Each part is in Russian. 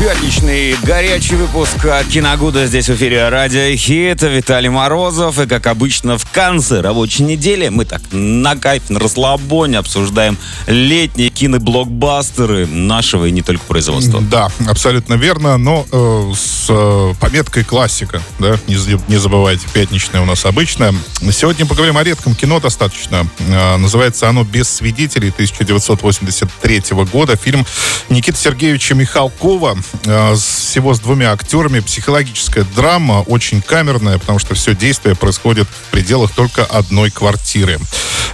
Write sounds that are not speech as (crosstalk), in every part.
Пятничный горячий выпуск Киногуда здесь в эфире Радио Хит. Виталий Морозов. И, как обычно, в конце рабочей недели мы так на кайф, на расслабоне обсуждаем летние киноблокбастеры нашего и не только производства. Да, абсолютно верно, но э, с э, пометкой классика, да, не, не забывайте, пятничная у нас обычная. Сегодня поговорим о редком кино достаточно. Э, называется оно «Без свидетелей» 1983 года. Фильм Никиты Сергеевича Михалкова э, всего с двумя актерами. Психологическая драма, очень камерная, потому что все действие происходит в пределах только одной квартиры.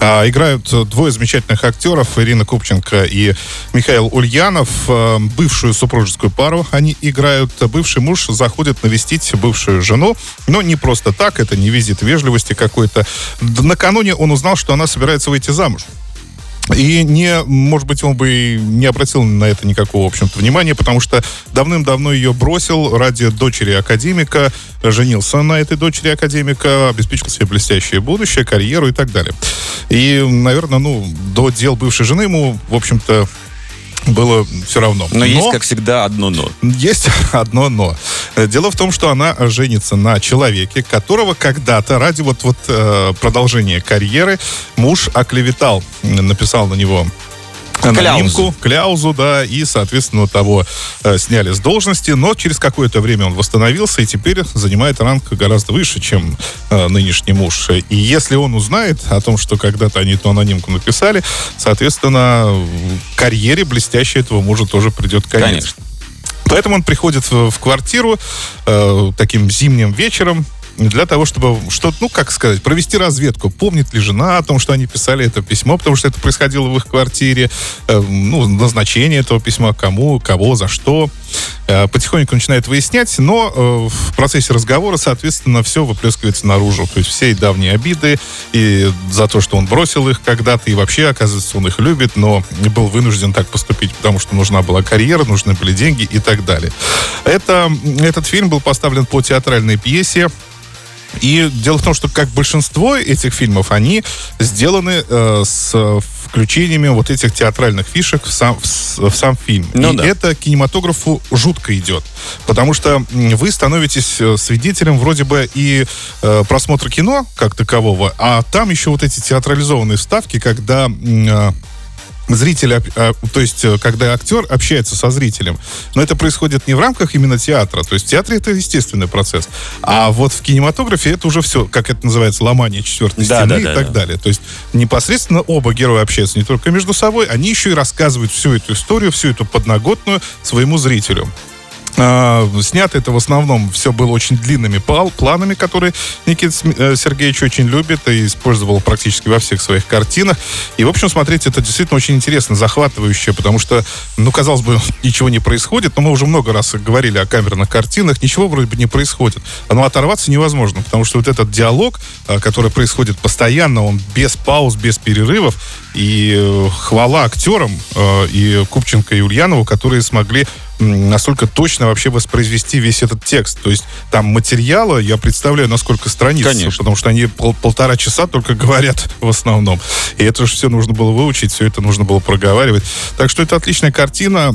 Э, играют двое замечательных актеров, Ирина Купченко и Михаил Ульянов. Э, бывшую супружескую пару они играют. Бывший муж заходит навестить бывшую жену, но не просто так, это не визит вежливости какой-то. Накануне он узнал, что она собирается выйти замуж. И не, может быть, он бы не обратил на это никакого, в общем-то, внимания, потому что давным-давно ее бросил ради дочери академика, женился на этой дочери академика, обеспечил себе блестящее будущее, карьеру и так далее. И, наверное, ну, до дел бывшей жены ему, в общем-то, было все равно. Но, но есть, как всегда, одно но. Есть (laughs) одно но. Дело в том, что она женится на человеке, которого когда-то ради вот, вот э, продолжения карьеры муж оклеветал, написал на него анонимку, кляузу. кляузу, да, и, соответственно, того э, сняли с должности, но через какое-то время он восстановился и теперь занимает ранг гораздо выше, чем э, нынешний муж. И если он узнает о том, что когда-то они эту анонимку написали, соответственно, карьере блестящей этого мужа тоже придет конец. Конечно. Поэтому он приходит в, квартиру э, таким зимним вечером, для того, чтобы что ну, как сказать, провести разведку. Помнит ли жена о том, что они писали это письмо, потому что это происходило в их квартире, э, ну, назначение этого письма, кому, кого, за что. Э, потихоньку начинает выяснять, но э, в процессе разговора, соответственно, все выплескивается наружу. То есть все давние обиды и за то, что он бросил их когда-то, и вообще, оказывается, он их любит, но был вынужден так поступить, потому что нужна была карьера, нужны были деньги и так далее. Это, этот фильм был поставлен по театральной пьесе и дело в том, что как большинство этих фильмов, они сделаны э, с включениями вот этих театральных фишек в сам, в, в сам фильм. Ну, и да. это кинематографу жутко идет. Потому что вы становитесь э, свидетелем вроде бы и э, просмотра кино как такового, а там еще вот эти театрализованные вставки, когда э, зритель, а, то есть э, когда актер общается со зрителем, но это происходит не в рамках именно театра, то есть в театре это естественный процесс, а вот в кинематографе это уже все, как это называется, ломание четвертой да, стены да, и да, так да. далее. То есть непосредственно оба героя общаются не только между собой, они еще и рассказывают всю эту историю, всю эту подноготную своему зрителю. А, снято это в основном все было очень длинными планами, которые Никита э, Сергеевич очень любит и использовал практически во всех своих картинах. И, в общем, смотреть это действительно очень интересно, захватывающе, потому что, ну, казалось бы, (laughs) ничего не происходит, но мы уже много раз говорили о камерных картинах, ничего вроде бы не происходит. Но оторваться невозможно, потому что вот этот диалог, э, который происходит постоянно, он без пауз, без перерывов, и э, хвала актерам и Купченко и Ульянову, которые смогли настолько точно вообще воспроизвести весь этот текст. То есть там материала, я представляю, насколько страниц. Конечно. Потому что они пол полтора часа только (laughs) говорят в основном. И это же все нужно было выучить, все это нужно было проговаривать. Так что это отличная картина.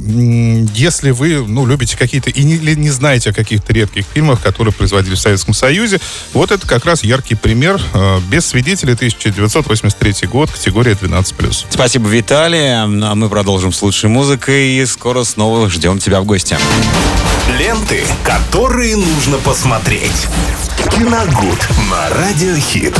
Если вы, ну, любите какие-то и не, не знаете о каких-то редких фильмах, которые производили в Советском Союзе, вот это как раз яркий пример. Э, без свидетелей 1983 год, категория 12+. Спасибо, Виталий. А мы продолжим с лучшей музыкой и скоро снова ждем тебя тебя в гости. Ленты, которые нужно посмотреть. Киногуд на Радиохит.